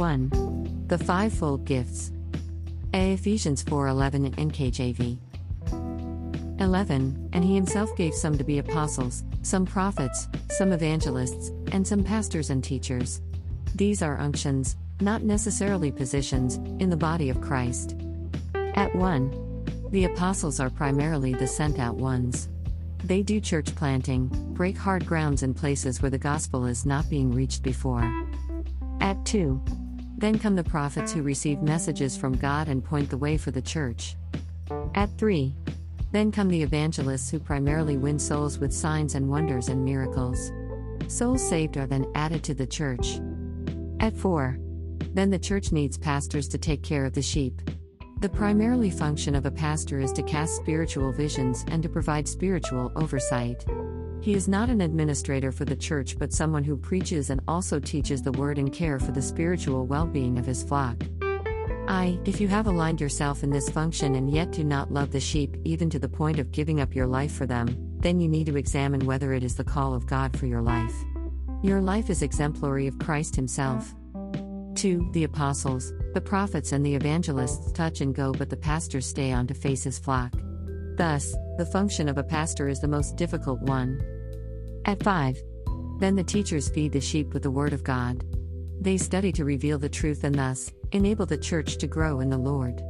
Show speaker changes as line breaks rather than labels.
1. The fivefold gifts. A. Ephesians 4:11 NKJV. 11. And he himself gave some to be apostles, some prophets, some evangelists, and some pastors and teachers. These are unctions, not necessarily positions, in the body of Christ. At 1. The apostles are primarily the sent out ones. They do church planting, break hard grounds in places where the gospel is not being reached before. At 2. Then come the prophets who receive messages from God and point the way for the church. At 3. Then come the evangelists who primarily win souls with signs and wonders and miracles. Souls saved are then added to the church. At 4. Then the church needs pastors to take care of the sheep. The primarily function of a pastor is to cast spiritual visions and to provide spiritual oversight. He is not an administrator for the church but someone who preaches and also teaches the word and care for the spiritual well being of his flock. I, if you have aligned yourself in this function and yet do not love the sheep even to the point of giving up your life for them, then you need to examine whether it is the call of God for your life. Your life is exemplary of Christ Himself. 2. The apostles, the prophets, and the evangelists touch and go, but the pastors stay on to face his flock. Thus, the function of a pastor is the most difficult one. At 5. Then the teachers feed the sheep with the Word of God. They study to reveal the truth and thus enable the church to grow in the Lord.